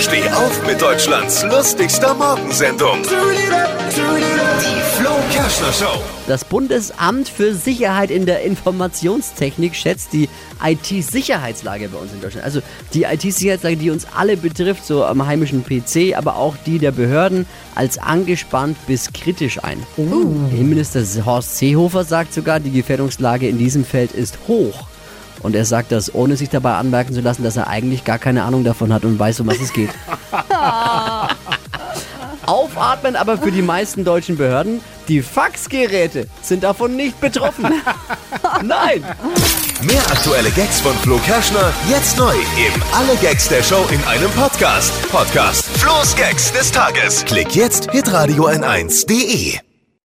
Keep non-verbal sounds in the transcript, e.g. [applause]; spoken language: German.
Steh auf mit Deutschlands lustigster Morgensendung. Die Flo Kerschner Show. Das Bundesamt für Sicherheit in der Informationstechnik schätzt die IT-Sicherheitslage bei uns in Deutschland. Also die IT-Sicherheitslage, die uns alle betrifft, so am heimischen PC, aber auch die der Behörden, als angespannt bis kritisch ein. Innenminister Horst Seehofer sagt sogar, die Gefährdungslage in diesem Feld ist hoch. Und er sagt das, ohne sich dabei anmerken zu lassen, dass er eigentlich gar keine Ahnung davon hat und weiß, um was es geht. [laughs] Aufatmen aber für die meisten deutschen Behörden. Die Faxgeräte sind davon nicht betroffen. [laughs] Nein! Mehr aktuelle Gags von Flo Kerschner jetzt neu im Alle Gags der Show in einem Podcast. Podcast Flo's Gags des Tages. Klick jetzt hitradio n1.de.